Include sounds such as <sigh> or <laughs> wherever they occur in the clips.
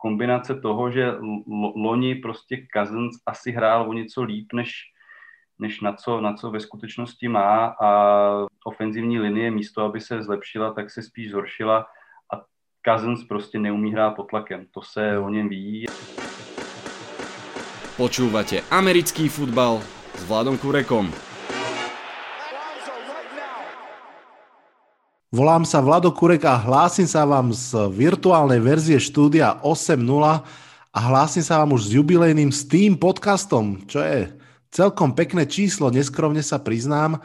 kombinace toho, že loni prostě Cousins asi hrál o něco líp, než, než na, co, na co ve skutečnosti má a ofenzivní linie místo, aby se zlepšila, tak se spíš zhoršila a Cousins prostě neumí hrát pod tlakem. To se o něm ví. Počúvate americký futbal s Vladom Kurekom. Volám sa Vlado Kurek a hlásim sa vám z virtuálnej verzie štúdia 8.0 a hlásim sa vám už s jubilejným Steam podcastom, čo je celkom pekné číslo, neskromne sa priznám.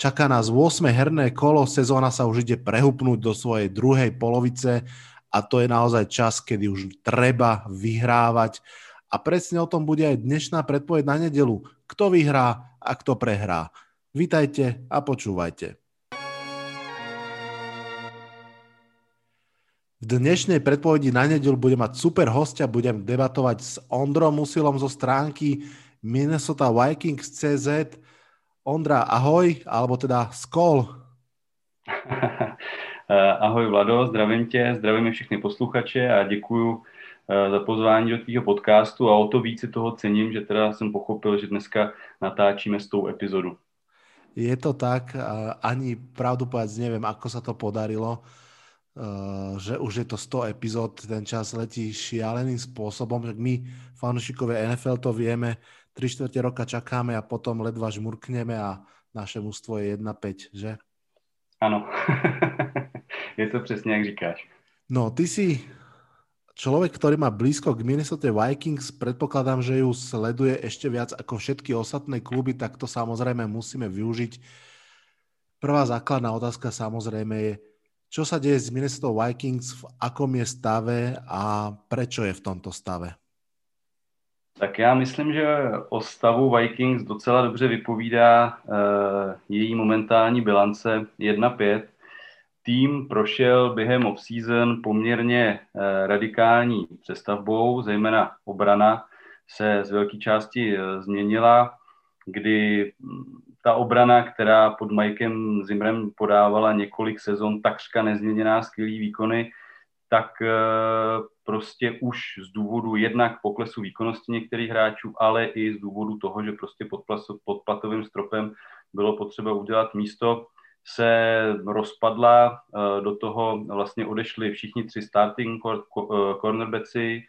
Čaká nás 8. herné kolo, sezóna sa už ide prehupnúť do svojej druhej polovice a to je naozaj čas, kedy už treba vyhrávať. A presne o tom bude aj dnešná predpoveď na nedelu. Kto vyhrá a kto prehrá. Vítajte a počúvajte. V dnešnej predpovedi na nedelu budem mať super hostia, budem debatovať s Ondrom Musilom zo stránky Minnesota Vikings CZ. Ondra, ahoj, alebo teda skol. <laughs> ahoj Vlado, zdravím tě, zdravím všechny posluchače a děkuju eh, za pozvání do tvýho podcastu a o to více toho cením, že teda jsem pochopil, že dneska natáčíme s tou epizodu. Je to tak, ani pravdu povedať neviem, ako sa to podarilo Eh, že už je to 100 epizód, ten čas letí šialeným spôsobom, tak my, fanúšikovia NFL, to vieme, 3 čtvrte roka čakáme a potom ledva žmurkneme a naše mužstvo je 1-5, že? Ano, <laughs> je to přesně, jak říkáš. No, ty si človek, ktorý má blízko k Minnesota Vikings, predpokladám, že ju sleduje ešte viac ako všetky ostatné kluby, tak to samozrejme musíme využiť. Prvá základná otázka samozrejme je, čo sa deje s Minnesota Vikings, v akom je stave a prečo je v tomto stave? Tak já myslím, že o stavu Vikings docela dobře vypovídá uh, její momentální bilance 1-5. Tým prošel během off-season poměrně uh, radikální přestavbou, zejména obrana se z velké části uh, změnila, kdy ta obrana, která pod Mikem Zimrem podávala několik sezon takřka nezměněná skvělý výkony, tak eh, prostě už z důvodu jednak poklesu výkonnosti některých hráčů, ale i z důvodu toho, že prostě pod, pod platovým stropem bylo potřeba udělat místo, se rozpadla, eh, do toho vlastně odešli všichni tři starting eh, cornerbacki,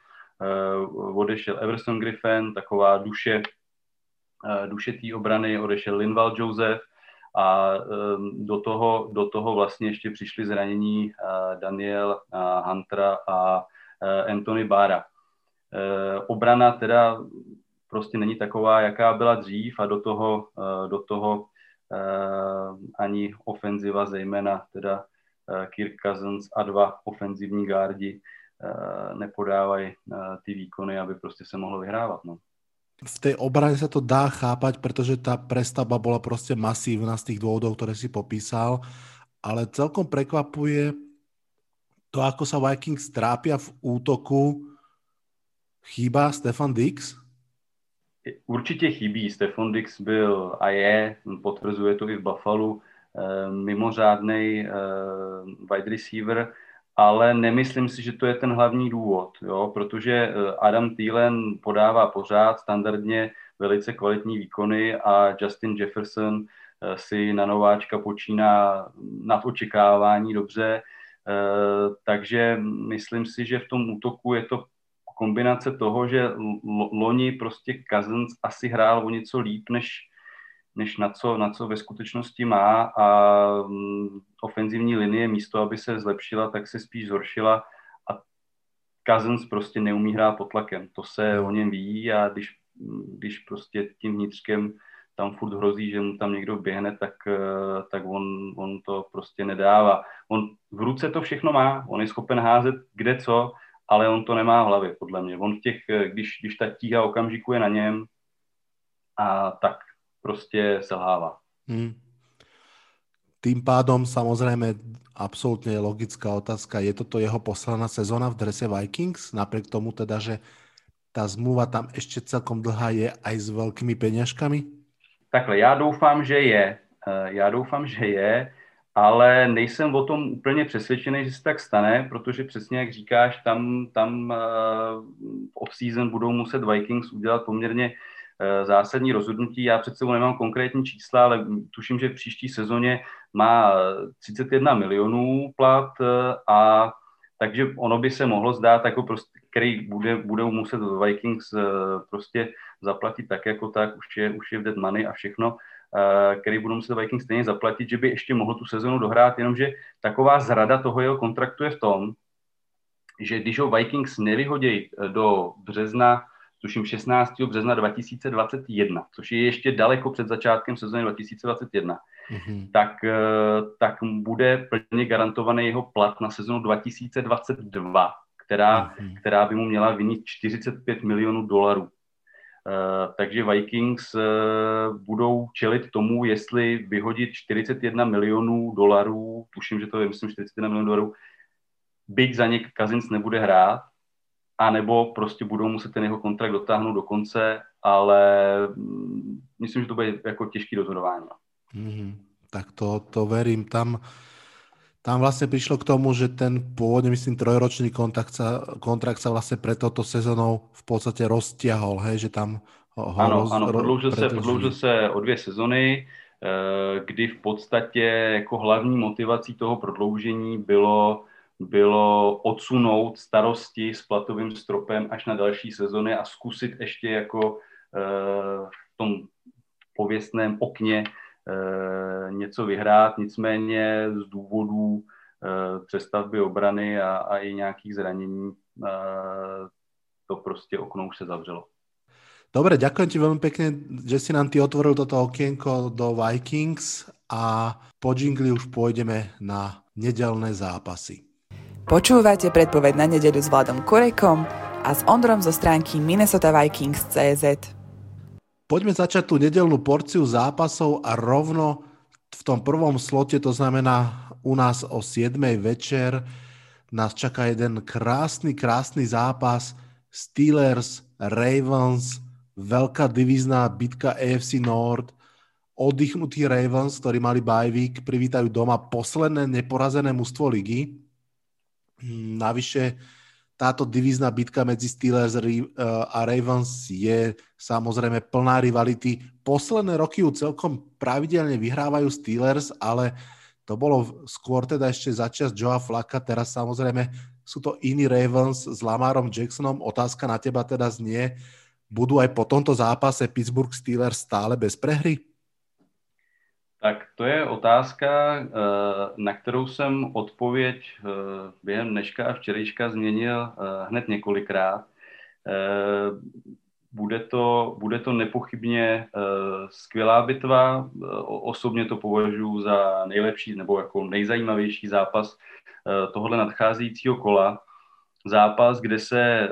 odešel Everson Griffin, taková duše duše té obrany odešel Linval Joseph a ehm, do toho, do toho vlastně ještě přišli zranění eh, Daniel Huntera a eh, Anthony Bára. Obrana teda prostě není taková, jaká byla dřív a do toho, do toho ani ofenziva, zejména teda Kirk Cousins a dva ofenzivní gardi nepodávají ty výkony, aby prostě se mohlo vyhrávat. No v tej obrane sa to dá chápať, pretože tá prestavba bola proste masívna z tých dôvodov, ktoré si popísal, ale celkom prekvapuje to, ako sa Vikings trápia v útoku. Chýba Stefan Dix? Určitě chybí. Stefan Dix byl a je, potvrzuje to i v Buffalo, eh, mimořádný eh, wide receiver, ale nemyslím si, že to je ten hlavní důvod, jo, protože eh, Adam Thielen podává pořád standardně velice kvalitní výkony a Justin Jefferson eh, si na nováčka počíná nad očekávání dobře, eh, takže myslím si, že v tom útoku je to kombinace toho, že loni prostě Cousins asi hrál o něco líp, než, než na co, na co ve skutečnosti má a mm, ofenzivní linie místo, aby se zlepšila, tak se spíš zhoršila a Cousins prostě neumí hrát pod tlakem. To se o něm ví a když, když prostě tím vnitřkem tam furt hrozí, že mu tam někdo běhne, tak, eh, tak on, on to prostě nedává. On v ruce to všechno má, on je schopen házet kde co, ale on to nemá v hlavě, podle mě. On v těch, eh, když, když ta tíha okamžiku je na něm, a tak prostě selhává. Hmm. Tým pádom samozrejme absolútne logická otázka, je toto jeho posledná sezóna v drese Vikings, napriek tomu teda, že tá zmluva tam ešte celkom dlhá je aj s veľkými peňažkami? Takhle, já doufám, že je. Eh, já doufám, že je ale nejsem o tom úplně přesvědčený, že se tak stane, protože přesně jak říkáš, tam, tam v off-season budou muset Vikings udělat poměrně zásadní rozhodnutí. Já před sebou nemám konkrétní čísla, ale tuším, že v příští sezóně má 31 milionů plat a takže ono by se mohlo zdát, jako prostě, který bude, budou muset Vikings prostě zaplatit tak jako tak, už je, už je v dead money a všechno, který budou muset Vikings stejně zaplatit, že by ještě mohl tu sezonu dohrát, jenomže taková zrada toho jeho kontraktu je v tom, že když ho Vikings nevyhodí do března tuším 16. března 2021, což je ještě daleko před začátkem sezóny 2021, mm-hmm. tak, eh, tak bude plně garantovaný jeho plat na sezonu 2022, která, mm-hmm. která by mu měla vynít 45 milionů dolarů. Uh, takže Vikings uh, budou čelit tomu, jestli vyhodit 41 milionů dolarů, tuším, že to je, myslím, 41 milionů dolarů, byť za ně Kazins nebude hrát, anebo prostě budou muset ten jeho kontrakt dotáhnout do konce, ale mm, myslím, že to bude jako těžký rozhodování. Mm-hmm. Tak to, to verím. Tam, tam vlastně přišlo k tomu, že ten původně, myslím, trojročný kontrakt sa, kontrakt sa vlastně pre toto sezónou v podstatě roztiahol, hej, že tam ho ano, roz, ano, prodloužil se, prodloužil se o dvě sezony, eh, kdy v podstatě jako hlavní motivací toho prodloužení bylo bylo odsunout starosti s platovým stropem až na další sezony a zkusit ještě jako eh, v tom pověstném okně eh, něco vyhrát, nicméně z důvodů eh, přestavby obrany a, a i nějakých zranění to prostě okno už se zavřelo. Dobre, ďakujem ti veľmi pekne, že si nám ty otvoril toto okienko do Vikings a po džingli už pôjdeme na nedelné zápasy. Počúvate predpoveď na nedeľu s Vladom Kurekom a s Ondrom zo stránky Minnesota Vikings CZ. Poďme začať tú nedelnú porciu zápasov a rovno v tom prvom slote, to znamená u nás o 7. večer, nás čaká jeden krásny, krásny zápas Steelers, Ravens, veľká divízna bitka AFC Nord, oddychnutí Ravens, ktorí mali bajvík, privítajú doma posledné neporazené mužstvo ligy navyše táto divízna bitka medzi Steelers a Ravens je samozrejme plná rivality. Posledné roky ju celkom pravidelne vyhrávajú Steelers, ale to bolo skôr teda ešte začas Joea Flaka, teraz samozrejme sú to iní Ravens s Lamarom Jacksonom. Otázka na teba teda znie, budú aj po tomto zápase Pittsburgh Steelers stále bez prehry? Tak to je otázka, eh, na kterou jsem odpověď eh, během dneška a včerejška změnil eh, hned několikrát. Bude to, bude to nepochybně skvělá bitva. Osobně to považuji za nejlepší nebo jako nejzajímavější zápas tohohle nadcházejícího kola. Zápas, kde se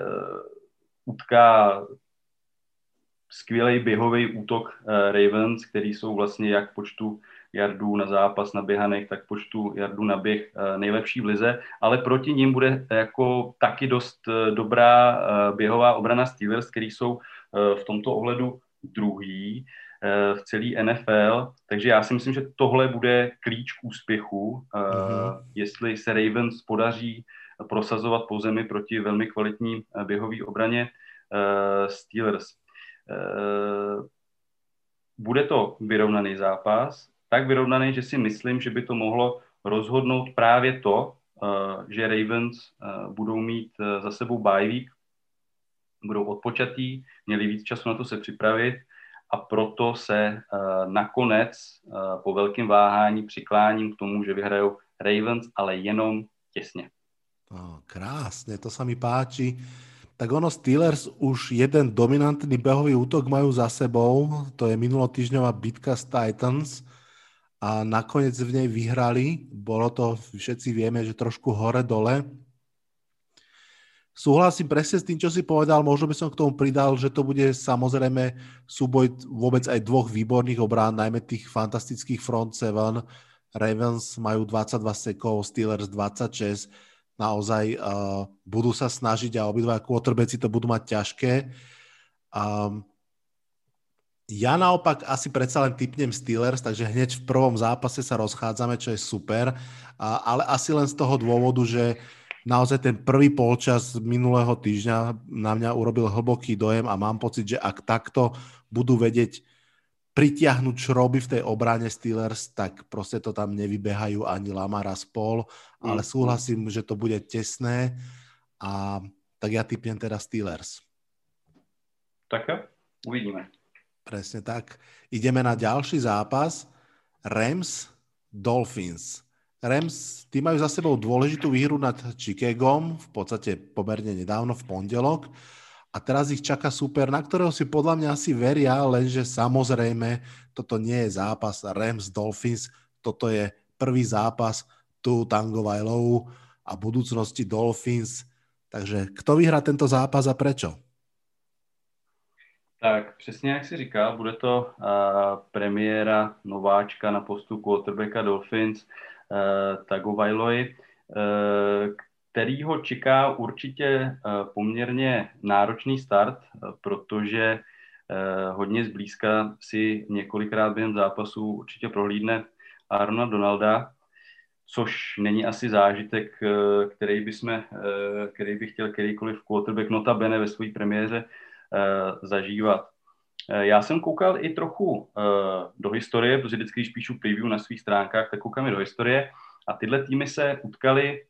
utká skvělý běhový útok eh, Ravens, který jsou vlastně jak počtu jardů na zápas naběhaných, tak počtu jardů na běh eh, nejlepší v lize, ale proti ním bude jako taky dost eh, dobrá běhová obrana Steelers, který jsou v tomto ohledu druhý v celý NFL, takže já si myslím, že tohle bude klíč k úspěchu, mm-hmm. jestli se Ravens podaří prosazovat po zemi proti velmi kvalitní běhové obraně Steelers. Eh, bude to vyrovnaný zápas, tak vyrovnaný, že si myslím, že by to mohlo rozhodnout právě to, eh, že Ravens eh, budou mít za sebou bye week, budou odpočatý, měli víc času na to se připravit a proto se nakonec po velkém váhání přikláním k tomu, že vyhrajou Ravens, ale jenom těsně. Oh, krásne, to sa mi páči tak ono Steelers už jeden dominantný behový útok majú za sebou, to je minulotýždňová bitka s Titans a nakoniec v nej vyhrali. Bolo to, všetci vieme, že trošku hore-dole. Súhlasím presne s tým, čo si povedal, možno by som k tomu pridal, že to bude samozrejme súboj vôbec aj dvoch výborných obrán, najmä tých fantastických front seven. Ravens majú 22 sekov, Steelers 26 naozaj uh, budú sa snažiť a obidva quarterbacki to budú mať ťažké. Um, Ja naopak asi predsa len typnem Steelers, takže hneď v prvom zápase sa rozchádzame, čo je super, ale asi len z toho dôvodu, že naozaj ten prvý polčas minulého týždňa na mňa urobil hlboký dojem a mám pocit, že ak takto budú vedieť pritiahnuť šroby v tej obrane Steelers, tak proste to tam nevybehajú ani Lamara spol, ale mm. súhlasím, že to bude tesné a tak ja typnem teda Steelers. Tak jo, uvidíme. Presne tak. Ideme na ďalší zápas. Rams Dolphins. Rams, tí majú za sebou dôležitú výhru nad Chicagom, v podstate pomerne nedávno v pondelok. A teraz ich čaká super, na ktorého si podľa mňa asi veria, lenže samozrejme, toto nie je zápas Rams Dolphins, toto je prvý zápas tu Tango Vailovu a budúcnosti Dolphins. Takže kto vyhrá tento zápas a prečo? Tak přesně jak si říkal, bude to uh, premiéra nováčka na postu quarterbacka Dolphins uh, Tago Vailoy, uh, který ho čeká určitě uh, poměrně náročný start, uh, protože uh, hodně zblízka si několikrát během zápasu určitě prohlídne Arona Donalda, což není asi zážitek, který, by jsme, který by chtěl kterýkoliv quarterback notabene ve své premiéře Eh, zažívat. Eh, já jsem koukal i trochu eh, do historie, protože vždycky, když píšu preview na svých stránkách, tak koukám i do historie. A tyhle týmy se utkali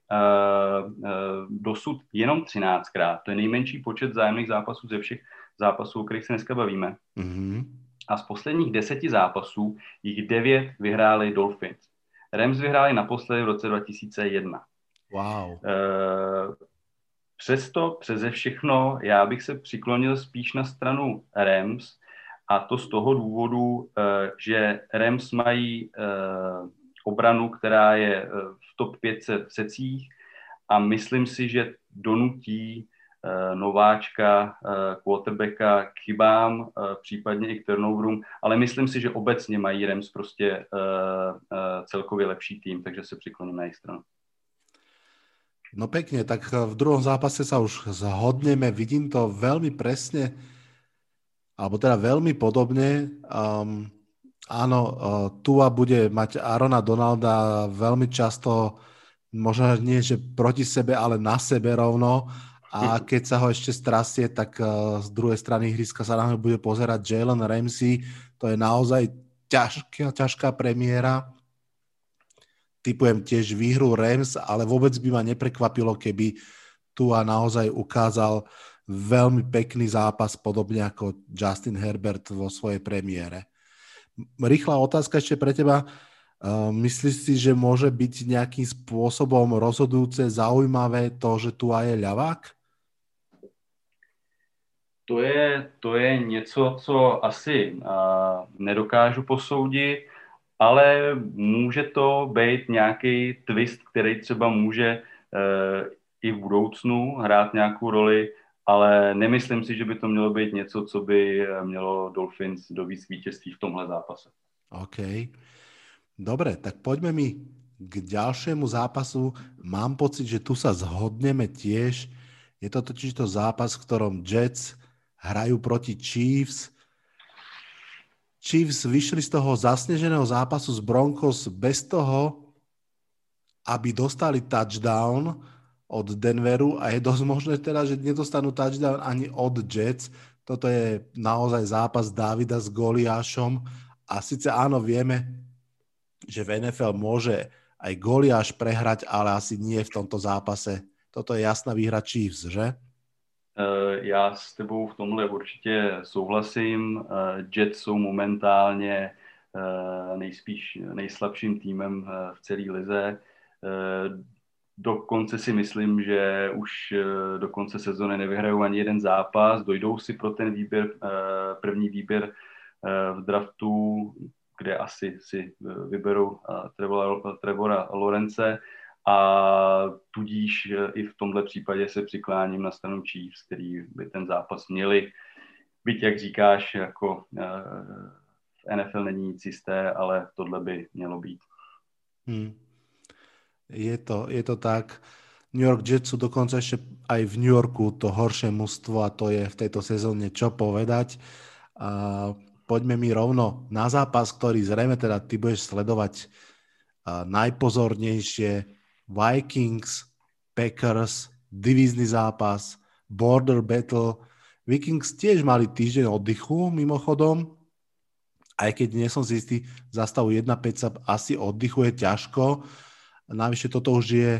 dosud jenom 13krát. To je nejmenší počet zájemných zápasů ze všech zápasů, o kterých se dneska bavíme. Mm-hmm. A z posledních deseti zápasů jich devět vyhráli Dolphins. Rams vyhráli naposledy v roce 2001. Wow. Přesto, přeze všechno, já bych se přiklonil spíš na stranu Rams a to z toho důvodu, že Rams mají obranu, která je eh, v top 500 secích a myslím si, že donutí nováčka, quarterbacka k chybám, případně i k turnoverům, ale myslím si, že obecně mají Rams prostě celkově lepší tým, takže se přikloním na jejich stranu. No pekne, tak v druhom zápase sa už zhodneme, vidím to veľmi presne, alebo teda veľmi podobne. Um, áno, Tua bude mať Arona Donalda veľmi často, možno nie, že proti sebe, ale na sebe rovno. A keď sa ho ešte strasie, tak z druhej strany ihriska sa na ňo bude pozerať Jalen Ramsey. To je naozaj ťažká, ťažká premiéra typujem tiež výhru Rams, ale vôbec by ma neprekvapilo, keby tu a naozaj ukázal veľmi pekný zápas, podobne ako Justin Herbert vo svojej premiére. Rýchla otázka ešte pre teba. Myslíš si, že môže byť nejakým spôsobom rozhodujúce, zaujímavé to, že tu je ľavák? To je, to je něco, co asi uh, nedokážu posoudit ale může to být nějaký twist, který třeba může e, i v budoucnu hrát nějakou roli, ale nemyslím si, že by to mělo být něco, co by mělo Dolphins dovíc vítězství v tomhle zápase. OK. Dobre, tak poďme mi k ďalšiemu zápasu. Mám pocit, že tu sa zhodneme tiež. Je to totiž to zápas, v ktorom Jets hrajú proti Chiefs Chiefs vyšli z toho zasneženého zápasu z Broncos bez toho, aby dostali touchdown od Denveru a je dosť možné teda, že nedostanú touchdown ani od Jets. Toto je naozaj zápas Davida s Goliášom a síce áno, vieme, že v NFL môže aj Goliáš prehrať, ale asi nie v tomto zápase. Toto je jasná výhra Chiefs, že? Eh, já s tebou v tomhle určitě souhlasím. Eh, Jets jsou momentálně eh, nejspíš nejslabším týmem v celé lize. Dokonce si myslím, že už do konce sezóny nevyhrajou ani jeden zápas, dojdou si pro ten výběr, první výběr v draftu, kde asi si vyberou Trevora, Trevora Lorence a tudíž i v tomhle případě se přikláním na stranu Chiefs, který by ten zápas měli. Byť, jak říkáš, jako v NFL není nic jisté, ale tohle by mělo být. Hmm. Je to, je to tak. New York Jets sú dokonca ešte aj v New Yorku to horšie mužstvo a to je v tejto sezóne čo povedať. A poďme mi rovno na zápas, ktorý zrejme teda ty budeš sledovať najpozornejšie. Vikings, Packers, divízny zápas, border battle. Vikings tiež mali týždeň oddychu mimochodom, aj keď nie som si istý, za stavu 1-5 sa asi oddychuje ťažko. Navyše toto už je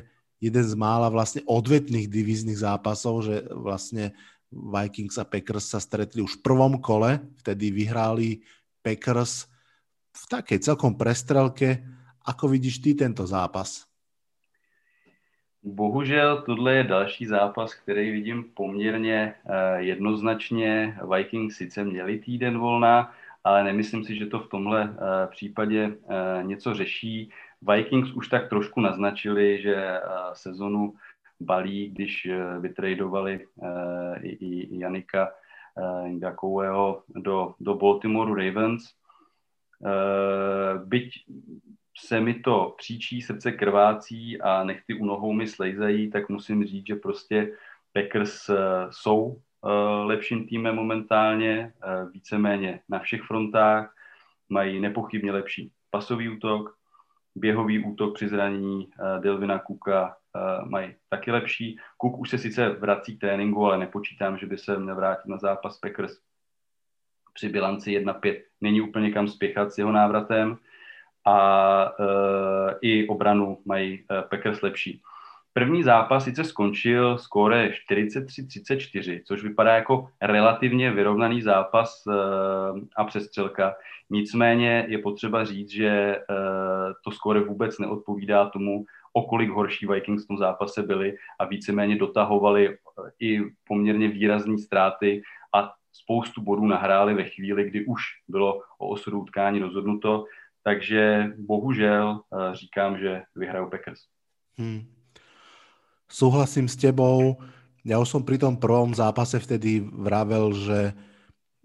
jeden z mála vlastne odvetných divíznych zápasov, že vlastne Vikings a Packers sa stretli už v prvom kole, vtedy vyhráli Packers v takej celkom prestrelke. Ako vidíš ty tento zápas? Bohužel tohle je další zápas, který vidím poměrně uh, jednoznačně. Vikings sice měli týden volna, ale nemyslím si, že to v tomhle uh, případě uh, něco řeší. Vikings už tak trošku naznačili, že uh, sezonu balí, když uh, vytradovali uh, i, Janika Ngakoueho do, do Baltimore Ravens. Byť se mi to příčí, srdce krvácí a nechty u nohou mi slejzají, tak musím říct, že prostě Packers jsou Eh, lepším týmem momentálně, eh, víceméně na všech frontách, mají nepochybně lepší pasový útok, běhový útok při zranění eh, Delvina Kuka mají taky lepší. Kuk už se sice vrací k tréninku, ale nepočítám, že by se měl vrátit na zápas Packers při bilanci 1-5. Není úplně kam spěchat s jeho návratem a i obranu mají Packers lepší. První zápas sice skončil skóre 43-34, což vypadá jako relativně vyrovnaný zápas uh, a přestřelka. Nicméně je potřeba říct, že uh, to skóre vůbec neodpovídá tomu, o kolik horší Vikings v tom zápase byli a víceméně dotahovali eh, i poměrně výrazné ztráty a spoustu bodů nahráli ve chvíli, kdy už bylo o osudu utkání rozhodnuto. Takže bohužel říkám, že vyhrajou Packers. Hmm súhlasím s tebou. Ja už som pri tom prvom zápase vtedy vravel, že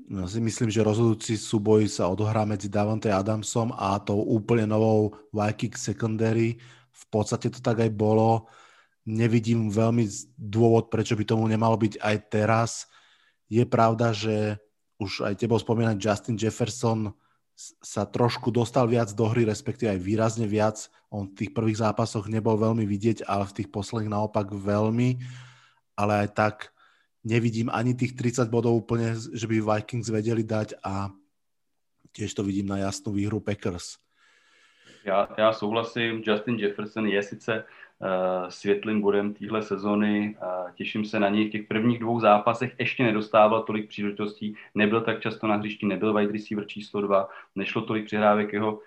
no, si myslím, že rozhodujúci súboj sa odohrá medzi Davante Adamsom a tou úplne novou Viking secondary. V podstate to tak aj bolo. Nevidím veľmi dôvod, prečo by tomu nemalo byť aj teraz. Je pravda, že už aj tebou spomínať Justin Jefferson sa trošku dostal viac do hry, respektíve aj výrazne viac. On v tých prvých zápasoch nebol veľmi vidieť, ale v tých posledných naopak veľmi. Ale aj tak nevidím ani tých 30 bodov úplne, že by Vikings vedeli dať a tiež to vidím na jasnú výhru Packers. Já, já souhlasím, Justin Jefferson je sice světlým bodem téhle sezony. Uh, těším se na něj. V těch prvních dvou zápasech ještě nedostával tolik příležitostí, nebyl tak často na hřišti, nebyl wide receiver číslo dva, nešlo tolik přihrávek jeho, uh,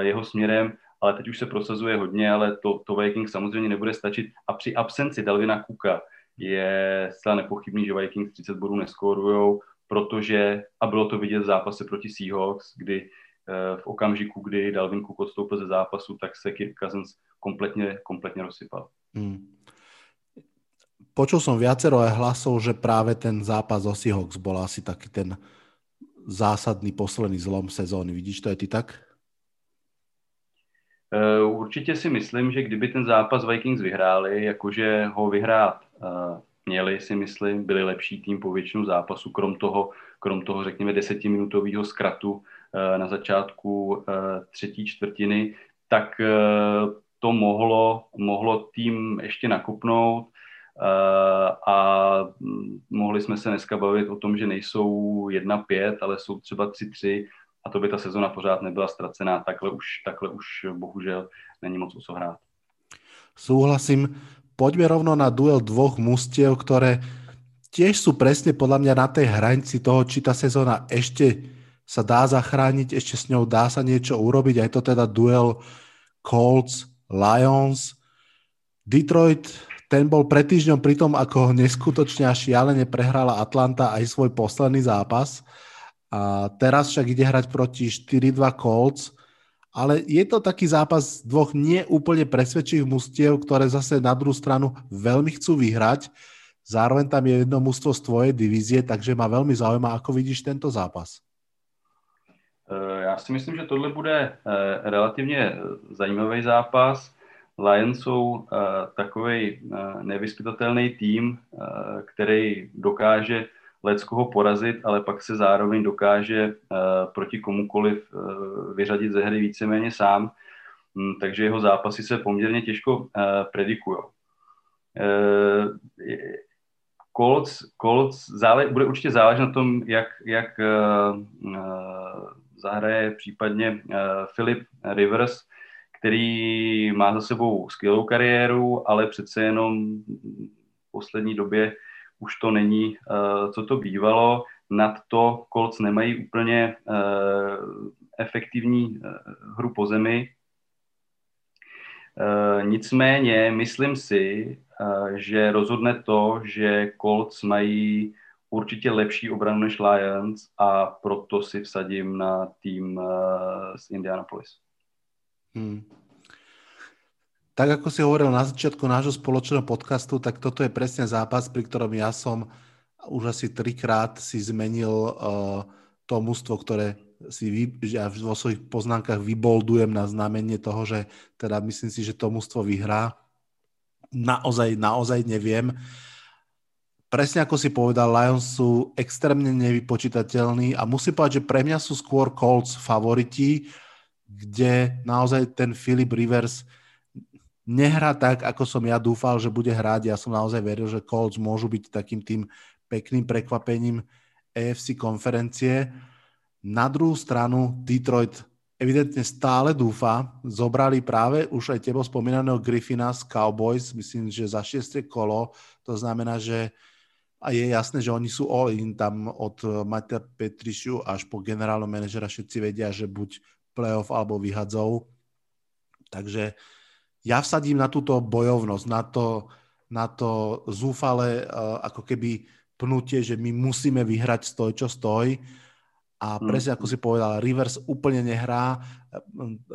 jeho směrem, ale teď už se prosazuje hodně, ale to, to Vikings samozřejmě nebude stačit. A při absenci Dalvina Kuka je zcela nepochybný, že Vikings 30 bodů neskórujou, protože, a bylo to vidět v zápase proti Seahawks, kdy Eh, v okamžiku, kdy Dalvin Cook odstoupil ze zápasu, tak se Kirk Cousins kompletně, kompletně rozsypal. Hmm. Počul som viacero aj hlasov, že práve ten zápas o Seahawks bol asi taký ten zásadný posledný zlom sezóny. Vidíš to aj ty tak? Eh, určitě si myslím, že kdyby ten zápas Vikings vyhráli, jakože ho vyhrát uh, měli, si myslím, byli lepší tým po většinu zápasu, krom toho, krom toho řekněme, desetiminutového zkratu Eh, na začátku třetí čtvrtiny, tak to mohlo, mohlo tým ještě nakopnout a mohli jsme se dneska bavit o tom, že nejsou 1-5, ale jsou třeba 3-3 a to by ta sezona pořád nebyla ztracená. Takhle už, takhle už bohužel není moc o co hrát. Súhlasím. Poďme rovno na duel dvoch mustiev, ktoré tiež sú presne podľa mňa na tej hranici toho, či tá sezóna ešte sa dá zachrániť, ešte s ňou dá sa niečo urobiť. Aj to teda duel Colts, Lions. Detroit, ten bol pred týždňom pri tom, ako neskutočne a šialene prehrala Atlanta aj svoj posledný zápas. A teraz však ide hrať proti 4-2 Colts. Ale je to taký zápas dvoch neúplne presvedčivých mustiev, ktoré zase na druhú stranu veľmi chcú vyhrať. Zároveň tam je jedno mužstvo z tvojej divízie, takže ma veľmi zaujíma, ako vidíš tento zápas. Eh, já si myslím, že tohle bude eh, relativně zajímavý zápas. Lions jsou eh, takový nevyspytatelný tým, který dokáže lec koho porazit, ale pak se zároveň dokáže proti komukoliv vyřadit ze hry víceméně sám, hm, takže jeho zápasy se poměrně těžko predikují. Colts, Colts zále, bude určitě záležet na tom, jak, jak zahraje případně uh, Philip Rivers, který má za sebou skvělou kariéru, ale přece jenom v poslední době už to není, uh, co to bývalo. Nad to Colts nemají úplně uh, efektivní hru po zemi. Nicméně myslím si, že rozhodne to, že Colts mají určitě lepší obranu než Lions a proto si vsadím na tým z Indianapolis. Hmm. Tak ako si hovoril na začiatku nášho spoločného podcastu, tak toto je presne zápas, pri ktorom ja som už asi trikrát si zmenil uh, to mužstvo, ktoré si vy, ja vo svojich poznámkach vyboldujem na znamenie toho, že teda myslím si, že to mužstvo vyhrá naozaj, naozaj neviem. Presne ako si povedal, Lions sú extrémne nevypočítateľní a musím povedať, že pre mňa sú skôr Colts favoriti, kde naozaj ten Philip Rivers nehrá tak, ako som ja dúfal, že bude hrať. Ja som naozaj veril, že Colts môžu byť takým tým pekným prekvapením AFC konferencie. Na druhú stranu Detroit evidentne stále dúfa. Zobrali práve už aj tebo spomínaného Griffina z Cowboys, myslím, že za šiesté kolo. To znamená, že a je jasné, že oni sú all in tam od Matia Petrišiu až po generálneho manažera všetci vedia, že buď playoff alebo vyhadzou. Takže ja vsadím na túto bojovnosť, na to, na to zúfale uh, ako keby pnutie, že my musíme vyhrať stoj, čo stoj a mm. presne ako si povedal, Rivers úplne nehrá,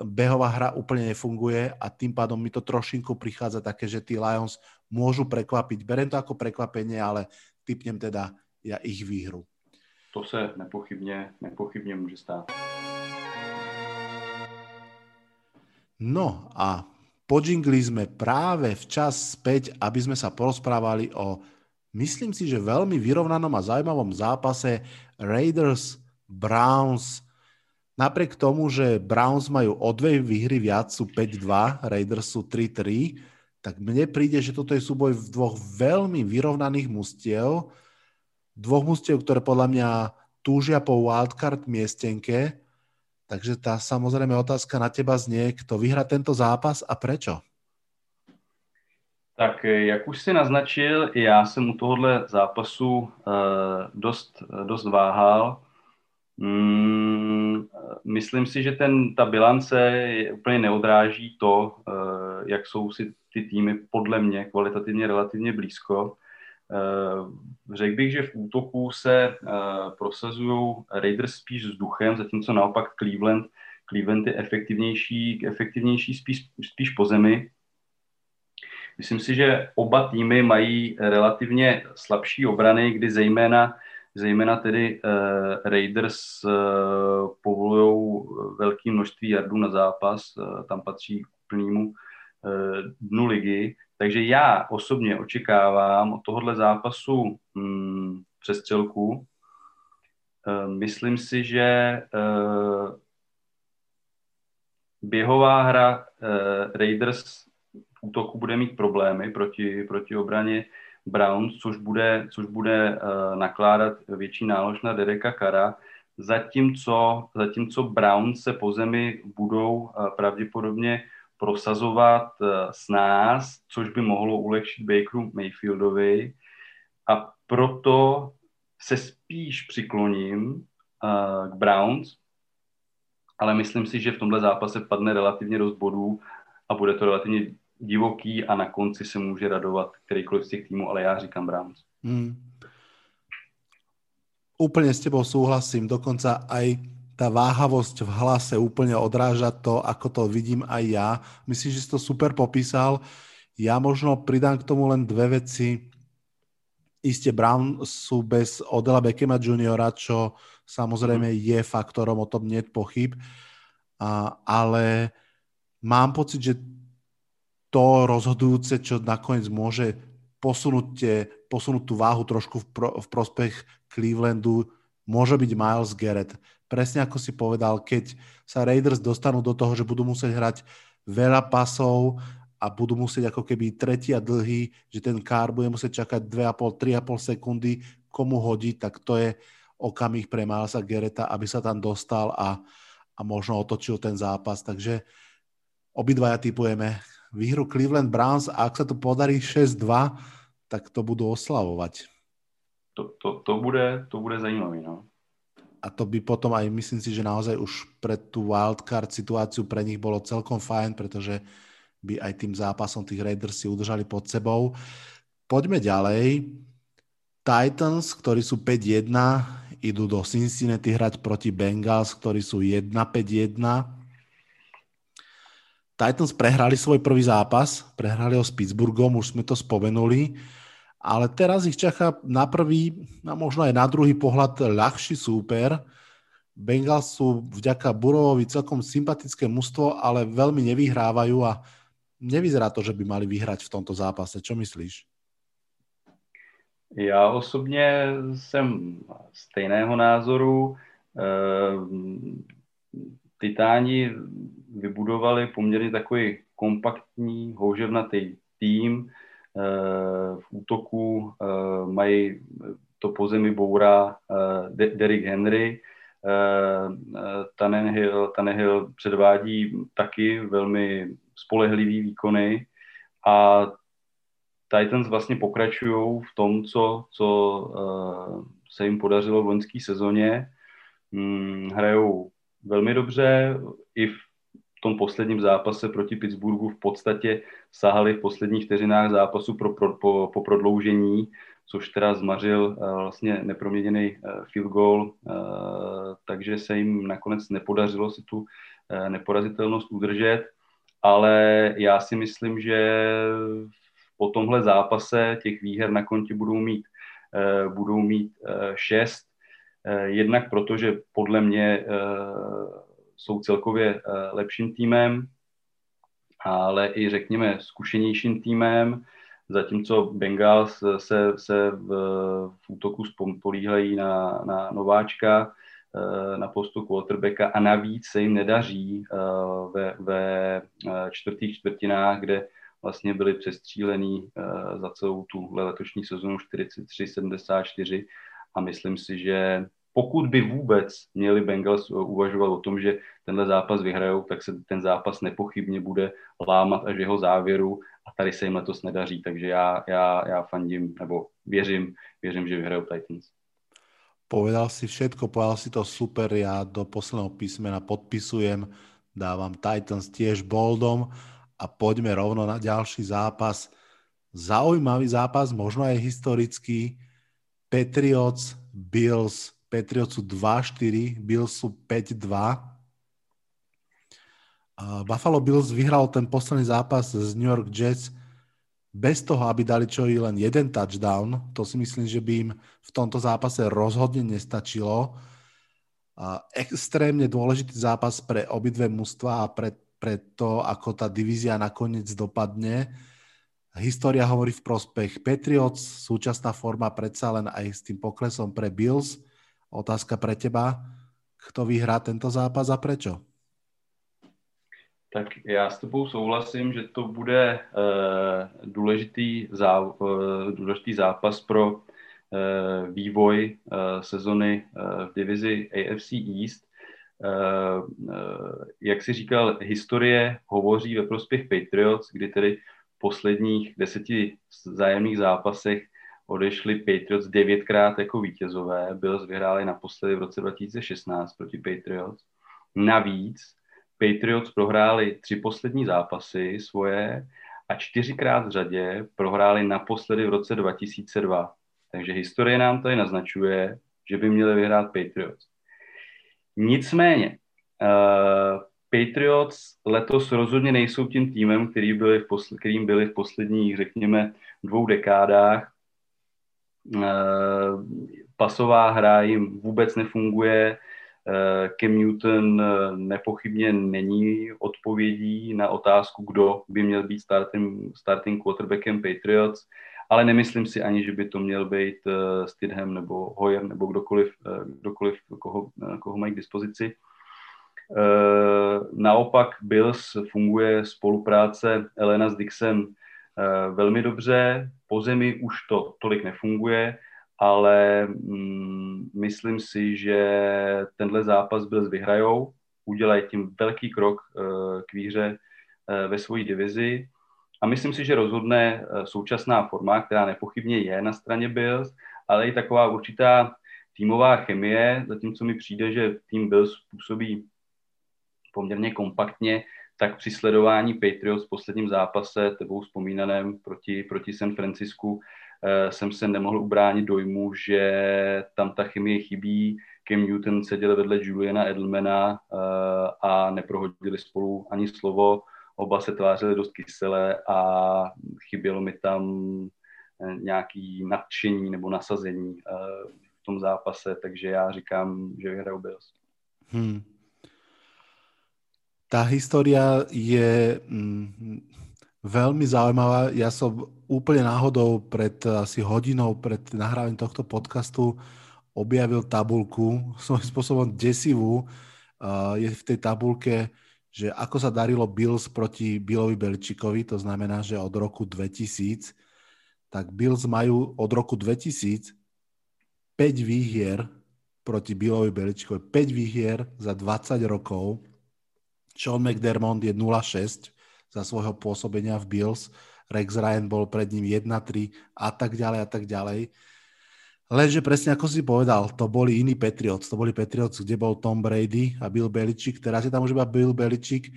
behová hra úplne nefunguje a tým pádom mi to trošinku prichádza také, že tí Lions môžu prekvapiť. Berem to ako prekvapenie, ale typnem teda ja ich výhru. To se nepochybně, nepochybně může stát. No a podžingli sme práve včas späť, aby sme sa porozprávali o, myslím si, že veľmi vyrovnanom a zaujímavom zápase Raiders Browns, napriek tomu, že Browns majú o dve výhry viac, sú 5-2, Raiders sú 3-3, tak mne príde, že toto je súboj v dvoch veľmi vyrovnaných mustiev, dvoch mustiev, ktoré podľa mňa túžia po wildcard miestenke, takže tá samozrejme otázka na teba znie, kto vyhrá tento zápas a prečo? Tak jak už si naznačil, já jsem u tohohle zápasu uh, dost, dost váhal. Mm, myslím si, že ten, ta bilance je, úplně neodráží to, jak jsou si ty týmy podle mě kvalitativně relativně blízko. Uh, řekl bych, že v útoku se uh, prosazují Raiders spíš vzduchem, zatímco naopak Cleveland, Cleveland je efektivnější, efektivnější spíš, spíš po zemi. Myslím si, že oba týmy mají relativně slabší obrany, kdy zejména Zejména tedy uh, Raiders uh, povolují velké množství jardů na zápas, uh, tam patří k úplnému dnu ligy. Takže já osobně očekávám od tohohle zápasu um, přestřelku. Uh, myslím si, že uh, běhová hra Raiders v útoku bude mít problémy proti, proti obraně Browns, což bude, což bude nakládat větší nálož na Dereka Kara, zatímco, zatímco Browns se po zemi budou pravděpodobně prosazovat uh, s nás, což by mohlo ulehčit Bakeru Mayfieldovi a proto se spíš přikloním uh, k Browns, ale myslím si, že v tomhle zápase padne relativně dost bodů a bude to relativně divoký a na konci se může radovat kterýkoliv z těch týmů, ale já říkám Browns. Hmm. Úplne s tebou súhlasím, dokonca aj tá váhavosť v hlase úplne odráža to, ako to vidím aj ja. Myslím, že si to super popísal. Ja možno pridám k tomu len dve veci. Isté Brown sú bez Odela Beckema juniora, čo samozrejme je faktorom, o tom nie je pochyb. A, ale mám pocit, že to rozhodujúce, čo nakoniec môže posunúť tie posunúť tú váhu trošku v, pro, v prospech Clevelandu, môže byť Miles Garrett. Presne ako si povedal, keď sa Raiders dostanú do toho, že budú musieť hrať veľa pasov a budú musieť ako keby tretí a dlhý, že ten kár bude musieť čakať 2,5-3,5 sekundy, komu hodí, tak to je okamih pre Milesa Gereta, aby sa tam dostal a, a možno otočil ten zápas. Takže obidvaja typujeme výhru Cleveland Browns a ak sa to podarí 6-2, tak to budú oslavovať. To, to, to, bude, to bude zajímavé, no. A to by potom aj, myslím si, že naozaj už pre tú wildcard situáciu pre nich bolo celkom fajn, pretože by aj tým zápasom tých Raiders si udržali pod sebou. Poďme ďalej. Titans, ktorí sú 5-1, idú do Cincinnati hrať proti Bengals, ktorí sú 1-5-1. Titans prehrali svoj prvý zápas, prehrali ho s Pittsburghom, už sme to spomenuli ale teraz ich čaká na prvý a možno aj na druhý pohľad ľahší súper. Bengals sú vďaka Burovovi celkom sympatické mužstvo, ale veľmi nevyhrávajú a nevyzerá to, že by mali vyhrať v tomto zápase. Čo myslíš? Já osobně jsem stejného názoru. Ehm, Titáni vybudovali poměrně takový kompaktní, houževnatý tým, v útoku eh, mají to po zemi bourá eh, Derrick Henry, eh, Tannehill, Tannehill předvádí taky velmi spolehlivý výkony a Titans vlastně pokračují v tom, co, co se jim podařilo v loňské sezóně. Hmm, hrajou velmi dobře, i v tom posledním zápase proti Pittsburghu v podstatě sahali v posledních vteřinách zápasu pro, pro, po, po prodloužení, což teda zmařil uh, vlastně neproměněný uh, field goal, uh, takže se jim nakonec nepodařilo si tu neporazitelnost udržet, ale já si myslím, že po tomhle zápase těch výher na konti budou mít, budou mít šest, jednak protože podle mě jsou celkově eh, lepším týmem, ale i řekněme zkušenějším týmem, zatímco Bengals se, se v, v útoku políhají na, na nováčka, eh, na postu quarterbacka a navíc se jim nedaří eh, ve, ve čtvrtých čtvrtinách, kde vlastně byli přestřílený za celou tu letošní sezonu 43-74 a myslím si, že pokud by vůbec měli Bengals uvažovat o tom, že tenhle zápas vyhrajou, tak se ten zápas nepochybně bude lámat až jeho závěru a tady se jim letos nedaří, takže já, já, já fandím, nebo věřím, věřím, že vyhrajou Titans. Povedal si všetko, povedal si to super, já do posledného písmena podpisujem, dávam Titans tiež boldom a poďme rovno na ďalší zápas. Zaujímavý zápas, možno aj historický. Patriots, Bills, Patriots sú 2-4, Bills sú 5-2. Buffalo Bills vyhral ten posledný zápas z New York Jets bez toho, aby dali čo i len jeden touchdown. To si myslím, že by im v tomto zápase rozhodne nestačilo. Extrémne dôležitý zápas pre obidve mužstva a pre, pre to, ako tá divízia nakoniec dopadne. História hovorí v prospech Patriots, súčasná forma predsa len aj s tým poklesom pre Bills – Otázka pre teba, kto vyhrá tento zápas a prečo? Tak já s tebou souhlasím, že to bude uh, důležitý, zá, uh, důležitý zápas pro uh, vývoj uh, sezony uh, v divizi AFC East. Uh, uh, jak si říkal, historie hovoří ve prospěch Patriots, kdy tedy v posledních deseti zájemných zápasech odešli Patriots devětkrát jako vítězové. Bills vyhráli naposledy v roce 2016 proti Patriots. Navíc Patriots prohráli tři poslední zápasy svoje a čtyřikrát v řadě prohráli naposledy v roce 2002. Takže historie nám tady naznačuje, že by měli vyhrát Patriots. Nicméně, uh, Patriots letos rozhodně nejsou tím týmem, který byli v posl- kterým byli v posledních, řekněme, dvou dekádách. Eh, pasová hra jim vůbec nefunguje. Eh, Cam Newton eh, nepochybně není odpovědí na otázku, kdo by měl být starting, starting quarterbackem Patriots ale nemyslím si ani, že by to měl být Stidham nebo Hoyer nebo kdokoliv, kdokoliv koho, koho mají k dispozici. Naopak Bills funguje spolupráce Elena s Dixem velmi dobře, po zemi už to tolik nefunguje, ale mm, myslím si, že tenhle zápas Bills vyhrajou, udělají tím velký krok uh, k výhře uh, ve své divizi. A myslím si, že rozhodne současná forma, která nepochybně je na straně Bills, ale i taková určitá týmová chemie, zatímco mi přijde, že tým Bills působí poměrně kompaktně, tak při sledování Patriots v posledním zápase, tebou vzpomínaném proti, proti San Francisku, eh, jsem se nemohl ubránit dojmu, že tam ta chemie chybí. Cam Newton seděl vedle Juliana Edelmana eh, a neprohodili spolu ani slovo. Oba se tvářili dost kyselé a chybělo mi tam eh, nějaký nadšení nebo nasazení v tom zápase, takže já říkám, že vyhrajou Bills. Hmm tá história je mm, veľmi zaujímavá. Ja som úplne náhodou pred asi hodinou pred nahrávaním tohto podcastu objavil tabulku, <laughs> svojím spôsobom desivú. Uh, je v tej tabulke, že ako sa darilo Bills proti Billovi Belčikovi, to znamená, že od roku 2000, tak Bills majú od roku 2000 5 výhier proti Billovi Beličikovi, 5 výhier za 20 rokov Sean McDermott je 0-6 za svojho pôsobenia v Bills, Rex Ryan bol pred ním 1-3 a tak ďalej a tak ďalej. Lenže presne ako si povedal, to boli iní Patriots. To boli Patriots, kde bol Tom Brady a Bill Belichick. Teraz je tam už iba Bill Belichick.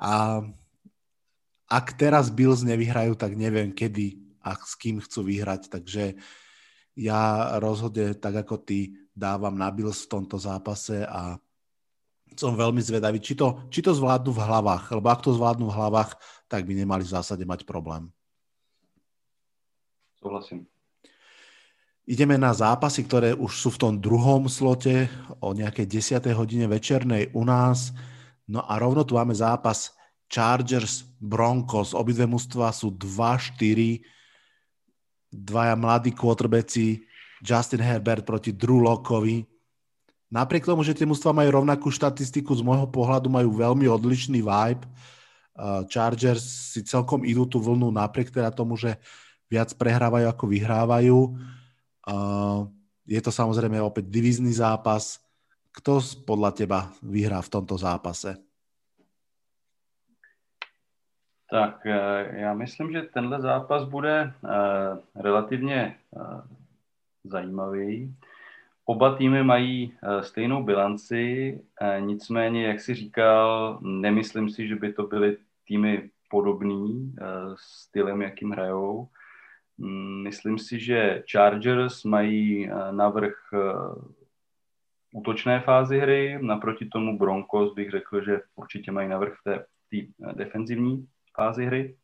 A ak teraz Bills nevyhrajú, tak neviem kedy a s kým chcú vyhrať. Takže ja rozhodne, tak ako ty, dávam na Bills v tomto zápase a som veľmi zvedavý, či to, či to zvládnu v hlavách, lebo ak to zvládnu v hlavách, tak by nemali v zásade mať problém. Súhlasím. Ideme na zápasy, ktoré už sú v tom druhom slote o nejakej 10. hodine večernej u nás. No a rovno tu máme zápas Chargers Broncos. Obidve mužstva sú 2-4. Dvaja mladí quarterbacki Justin Herbert proti Drew Lockovi napriek tomu, že tie mužstva majú rovnakú štatistiku, z môjho pohľadu majú veľmi odlišný vibe. Chargers si celkom idú tú vlnu napriek teda tomu, že viac prehrávajú ako vyhrávajú. Je to samozrejme opäť divizný zápas. Kto podľa teba vyhrá v tomto zápase? Tak e, já myslím, že tenhle zápas bude e, relativně e, zajímavý. Oba týmy mají eh, stejnou bilanci, eh, nicméně, jak si říkal, nemyslím si, že by to byly týmy podobný eh, stylem, jakým hrajou. Mm, myslím si, že Chargers mají navrh útočné fázi hry, naproti tomu Broncos bych řekl, že určitě mají navrh v té, té defenzivní fázi hry.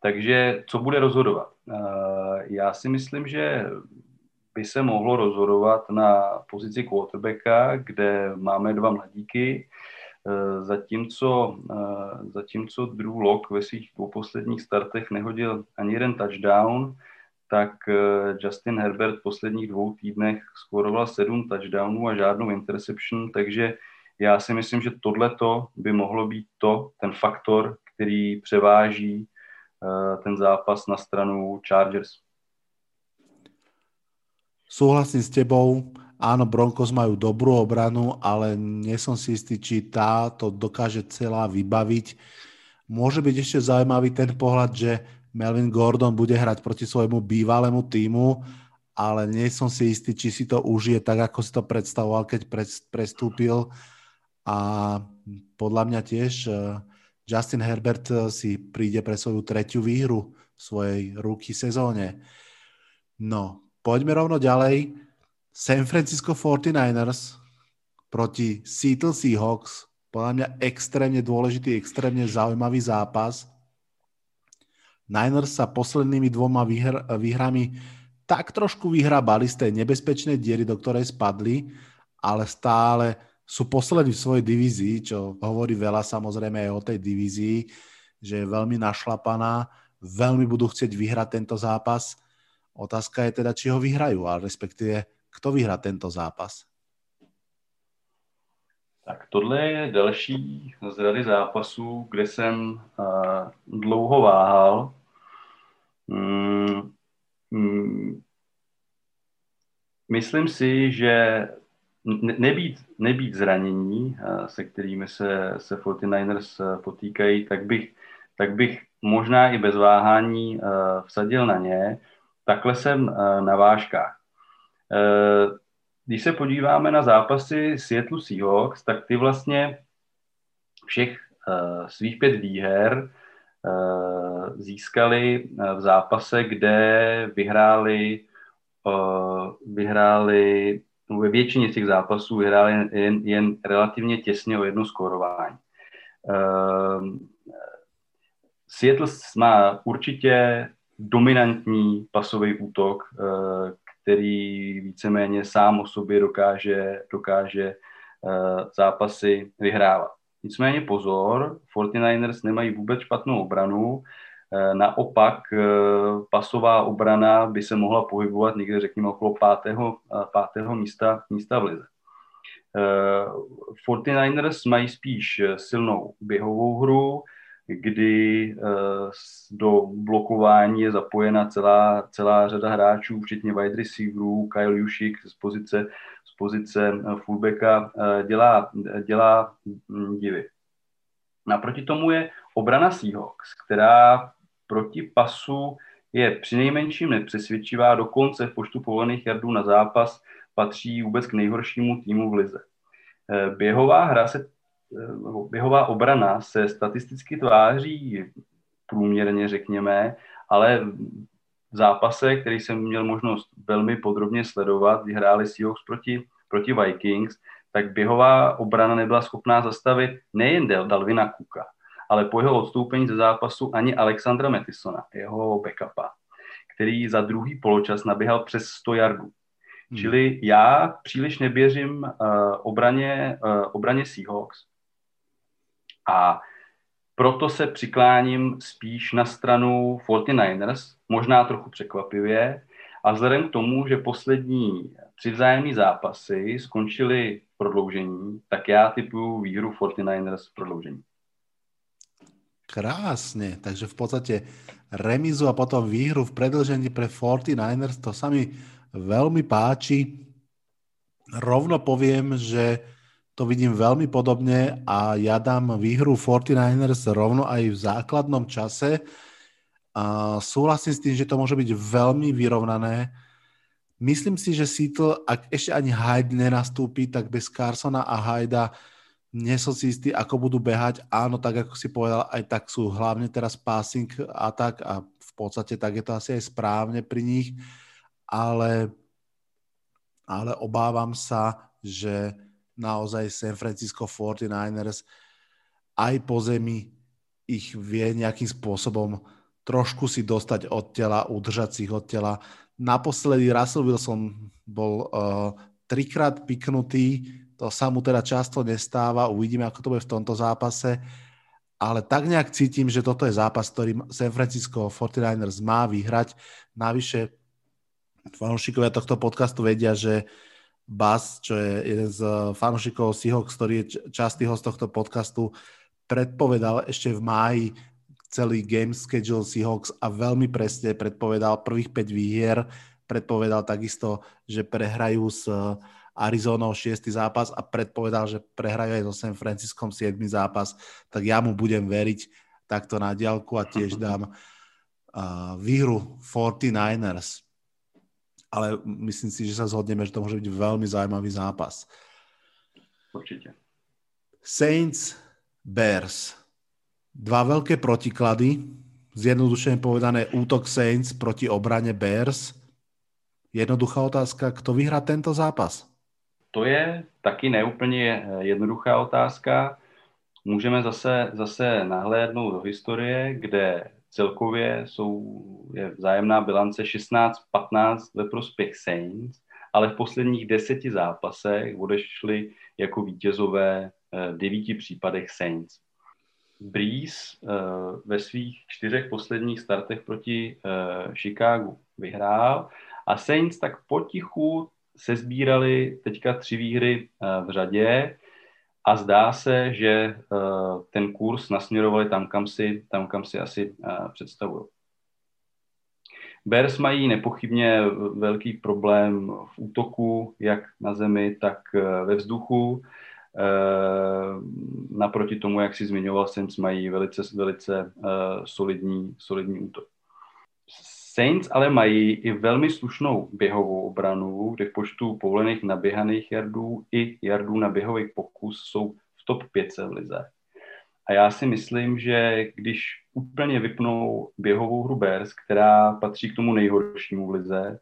Takže co bude rozhodovat? Já si myslím, že by se mohlo rozhodovat na pozici quarterbacka, kde máme dva mladíky, eh, zatímco, eh, zatímco Drew Lock ve svých dvou posledních startech nehodil ani jeden touchdown, tak eh, Justin Herbert v posledních dvou týdnech skoroval sedm touchdownů a žádnou interception, takže já si myslím, že tohleto by mohlo být to, ten faktor, který převáží ten zápas na stranu Chargers. Súhlasím s tebou, áno, Broncos majú dobrú obranu, ale nie som si istý, či tá to dokáže celá vybaviť. Môže byť ešte zaujímavý ten pohľad, že Melvin Gordon bude hrať proti svojmu bývalému týmu, ale nie som si istý, či si to užije tak, ako si to predstavoval, keď prestúpil. A podľa mňa tiež eh, Justin Herbert eh, si príde pre svoju tretiu výhru v svojej ruky sezóne. No, Poďme rovno ďalej. San Francisco 49ers proti Seattle Seahawks. Podľa mňa extrémne dôležitý, extrémne zaujímavý zápas. Niners sa poslednými dvoma výhr- výhrami tak trošku vyhrabali z tej nebezpečnej diery, do ktorej spadli, ale stále sú poslední v svojej divízii, čo hovorí veľa samozrejme aj o tej divízii, že je veľmi našlapaná veľmi budú chcieť vyhrať tento zápas. Otázka je teda, či ho vyhrajú, ale respektíve, kto vyhrá tento zápas. Tak tohle je další z rady zápasů, kde jsem uh, dlouho váhal. Mm, mm, myslím si, že nebýt, nebýt zranění, uh, se kterými se, se 49ers uh, potýkají, tak bych, tak bych možná i bez váhání vsadil na ně. Takhle jsem uh, na vážkách. Uh, když se podíváme na zápasy Seattle Seahawks, tak ty vlastně všech uh, svých pět výher získali v zápase, kde vyhráli, vyhráli ve většině těch zápasů vyhráli jen, jen relativně těsně o jedno skórování. Seattle má určitě dominantní pasový útok, který víceméně sám o sobě dokáže, dokáže uh, zápasy vyhrávat. Nicméně pozor, 49ers nemají vůbec špatnou obranu, uh, naopak pasová obrana by se mohla pohybovat někde, řekněme, okolo pátého, pátého místa, místa v lize. Uh, 49ers mají spíš silnou běhovou hru, kdy eh, do blokování je zapojena celá, celá řada hráčů, včetně wide receiverů, Kyle Jušik z pozice, z pozice eh, fullbacka eh, dělá, dělá hm, divy. Naproti tomu je obrana Seahawks, která proti pasu je přinejmenším nepřesvědčivá, dokonce v počtu povolených jardů na zápas patří vůbec k nejhoršímu týmu v lize. Běhová hra se běhová obrana se statisticky tváří průměrně, řekněme, ale v zápase, který jsem měl možnost velmi podrobně sledovat, kdy hráli Seahawks proti, proti Vikings, tak běhová obrana nebyla schopná zastavit nejen Dalvina Kuka, ale po jeho odstoupení ze zápasu ani Alexandra Metisona, jeho backupa, který za druhý poločas naběhal přes 100 yardů. Hmm. Čili já příliš neběřím uh, obraně, uh, obraně Seahawks, a proto se přikláním spíš na stranu 49ers, možná trochu překvapivě, a vzhledem k tomu, že poslední tři vzájemné zápasy skončily v prodloužení, tak já typuju výhru 49ers v prodloužení. Krásne, takže v podstate remizu a potom výhru v predlžení pre 49ers, to sa mi veľmi páči. Rovno poviem, že to vidím veľmi podobne a ja dám výhru 49ers rovno aj v základnom čase. A súhlasím s tým, že to môže byť veľmi vyrovnané. Myslím si, že Seattle, ak ešte ani Hyde nenastúpi, tak bez Carsona a Hyda nie som si istý, ako budú behať. Áno, tak ako si povedal, aj tak sú hlavne teraz passing atak a v podstate tak je to asi aj správne pri nich, ale, ale obávam sa, že naozaj San Francisco 49ers aj po zemi ich vie nejakým spôsobom trošku si dostať od tela, udržať si ich od tela. Naposledy Russell Wilson bol uh, trikrát piknutý, to sa mu teda často nestáva, uvidíme, ako to bude v tomto zápase, ale tak nejak cítim, že toto je zápas, ktorý San Francisco 49ers má vyhrať. Navyše fanúšikovia tohto podcastu vedia, že uh, Bas, čo je jeden z fanúšikov Seahawks, ktorý je častý host tohto podcastu, predpovedal ešte v máji celý game schedule Seahawks a veľmi presne predpovedal prvých 5 výhier, predpovedal takisto, že prehrajú s Arizonou 6. zápas a predpovedal, že prehrajú aj so San Franciskom 7. zápas, tak ja mu budem veriť takto na diálku a tiež <laughs> dám uh, výhru 49ers ale myslím si, že sa zhodneme, že to môže byť veľmi zaujímavý zápas. Určite. Saints, Bears. Dva veľké protiklady. Zjednodušene povedané útok Saints proti obrane Bears. Jednoduchá otázka, kto vyhrá tento zápas? To je taky neúplně jednoduchá otázka. Můžeme zase, zase nahlédnout do historie, kde celkově jsou, je vzájemná bilance 16-15 ve prospěch Saints, ale v posledních deseti zápasech odešli jako vítězové eh, v devíti případech Saints. Breeze ve svých čtyřech posledních startech proti Chicagu vyhrál a Saints tak potichu se sbírali teďka tři výhry v řadě a zdá se, že ten kurz nasměrovali tam, kam si, tam, kam si asi představují. Bears mají nepochybně velký problém v útoku, jak na zemi, tak eh, ve vzduchu. Eh, naproti tomu, jak si zmiňoval, Saints mají velice, velice eh, solidní, solidní útok. Saints ale mají i velmi slušnou běhovou obranu, kde v počtu povolených naběhaných jardů i jardů na běhových pokus jsou v top 5 v lize. A já si myslím, že když úplně vypnou běhovou hru Bears, která patří k tomu nejhoršímu v lize,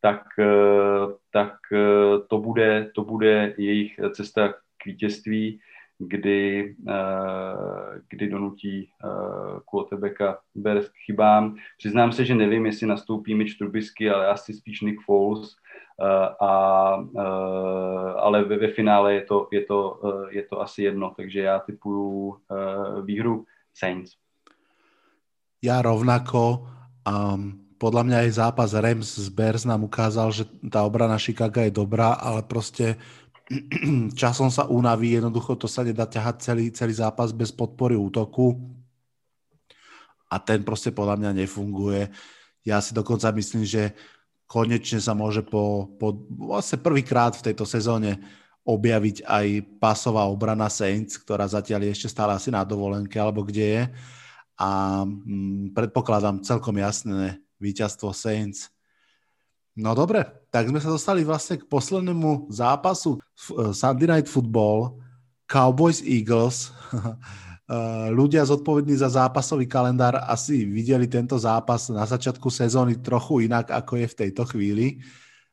tak, eh, tak eh, to, bude, to bude jejich cesta k vítězství, kdy, eh, kdy donutí quarterbacka Bears k chybám. Přiznám se, že nevím, jestli nastoupí Mitch Trubisky, ale asi spíš Nick Foles, a, ale ve, ve finále je to, je, to, je to asi jedno, takže já typuju výhru Saints. Ja rovnako. Um, podľa mňa aj zápas Rams z Bears nám ukázal, že tá obrana Chicago je dobrá, ale proste <clears throat> časom sa unaví, jednoducho to sa nedá ťahať celý, celý zápas bez podpory útoku a ten proste podľa mňa nefunguje. Ja si dokonca myslím, že konečne sa môže po, po vlastne prvýkrát v tejto sezóne objaviť aj pasová obrana Saints, ktorá zatiaľ je ešte stále asi na dovolenke, alebo kde je a mm, predpokladám celkom jasné víťazstvo Saints. No dobre, tak sme sa dostali vlastne k poslednému zápasu eh, Sunday Night Football Cowboys Eagles. <laughs> Eh, ľudia zodpovední za zápasový kalendár asi videli tento zápas na začiatku sezóny trochu inak, ako je v tejto chvíli.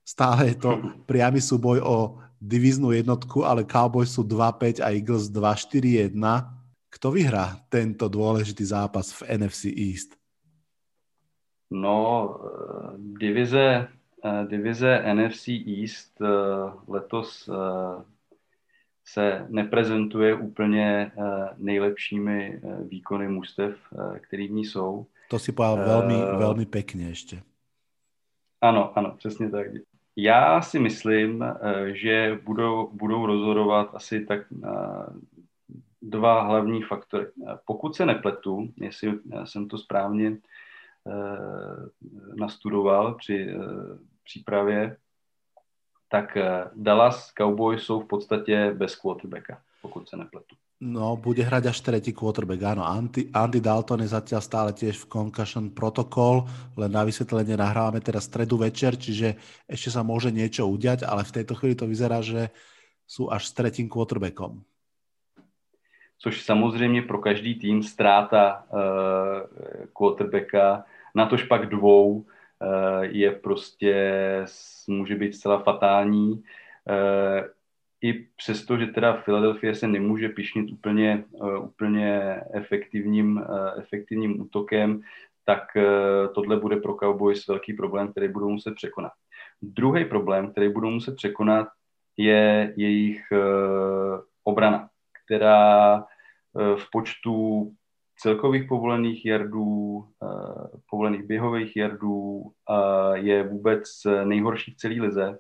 Stále je to <laughs> priamy súboj o divíznu jednotku, ale Cowboys sú 2-5 a Eagles 2-4-1. Kto vyhrá tento dôležitý zápas v NFC East? No, eh, divize, divize NFC East eh, letos se neprezentuje úplně nejlepšími výkony mustev, který v ní jsou. To si povedal velmi, uh, velmi pěkně ještě. Ano, ano, přesně tak. Já si myslím, že budou, budou rozhodovat asi tak dva hlavní faktory. Pokud se nepletu, jestli jsem to správně eh, nastudoval při eh, přípravě, tak eh, Dallas Cowboys jsou v podstatě bez quarterbacka, pokud se nepletu. No, bude hrať až tretí quarterback, áno. Andy, Andy Dalton je zatiaľ stále tiež v concussion protokol, len na vysvetlenie nahrávame teraz stredu večer, čiže ešte sa môže niečo udiať, ale v tejto chvíli to vyzerá, že sú až s tretím quarterbackom což samozřejmě pro každý tým ztráta uh, quarterbacka, na tož pak dvou je prostě, může být zcela fatální. Uh, I přesto, že teda Philadelphia se nemůže pišnit úplně, uh, úplně efektivním, efektivním útokem, tak tohle bude pro Cowboys velký problém, který budou muset překonat. Druhý problém, který budou muset překonat, je jejich obrana, která Eh, v počtu celkových povolených jardů, eh, povolených běhových jardů je vůbec nejhorší v celé lize.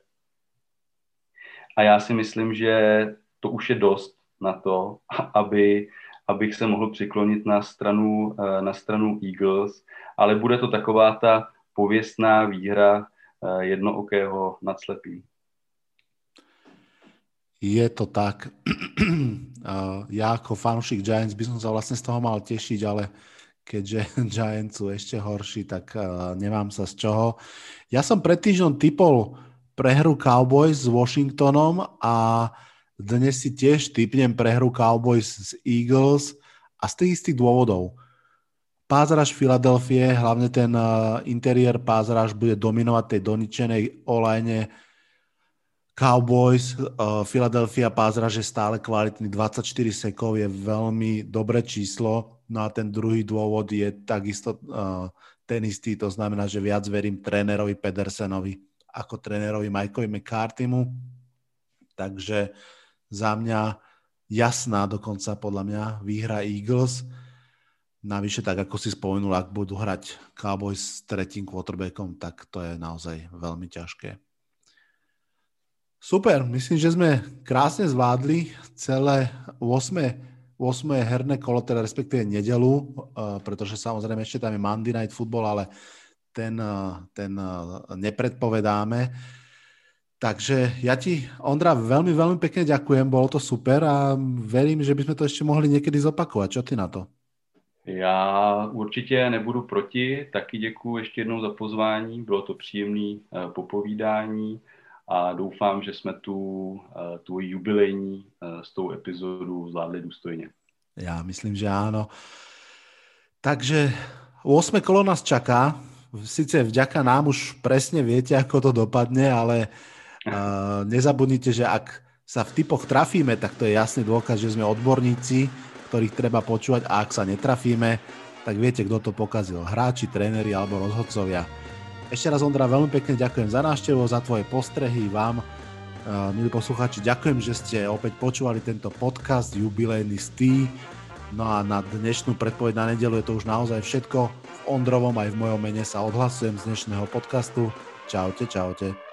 A já si myslím, že to už je dost na to, <laughs> aby, abych se mohl přiklonit na stranu, eh, na stranu Eagles, ale bude to taková ta pověstná výhra jednookého nadslepí. Je to tak. <clears throat> ja ako fanúšik Giants by som sa vlastne z toho mal tešiť, ale keďže <laughs> Giants sú ešte horší, tak nemám sa z čoho. Ja som pred týždňom typol prehru Cowboys s Washingtonom a dnes si tiež typnem prehru Cowboys s Eagles a z tých istých dôvodov. Pázraž Filadelfie, hlavne ten interiér pázraž bude dominovať tej doničenej olajne Cowboys, uh, Philadelphia pázra, že stále kvalitný, 24 sekov je veľmi dobré číslo, no a ten druhý dôvod je takisto uh, ten istý, to znamená, že viac verím trénerovi Pedersenovi ako trénerovi Mikeovi McCarthymu, takže za mňa jasná dokonca podľa mňa výhra Eagles. Navyše, tak ako si spomenul, ak budú hrať Cowboys s tretím quarterbackom, tak to je naozaj veľmi ťažké. Super, myslím, že sme krásne zvládli celé 8. 8. herné kolo, teda respektíve nedelu, eh, pretože samozrejme ešte tam je Monday Night Football, ale ten, eh, ten eh, nepredpovedáme. Takže ja ti, Ondra, veľmi, veľmi pekne ďakujem, bolo to super a verím, že by sme to ešte mohli niekedy zopakovať. Čo ty na to? Já určitě nebudu proti, taky děkuji ještě jednou za pozvání, bylo to příjemné popovídání a doufám, že jsme tu, tu jubilejní s tou epizodu zvládli důstojně. Já myslím, že áno. Takže 8. kolo nás čaká. Sice vďaka nám už presne viete, ako to dopadne, ale uh, <laughs> nezabudnite, že ak sa v typoch trafíme, tak to je jasný dôkaz, že sme odborníci, ktorých treba počúvať a ak sa netrafíme, tak viete, kto to pokazil. Hráči, tréneri alebo rozhodcovia. Ešte raz, Ondra, veľmi pekne ďakujem za návštevu, za tvoje postrehy, vám, uh, milí posluchači, ďakujem, že ste opäť počúvali tento podcast jubilejný Stý. No a na dnešnú predpoveď na nedelu je to už naozaj všetko. V Ondrovom aj v mojom mene sa odhlasujem z dnešného podcastu. Čaute, čaute.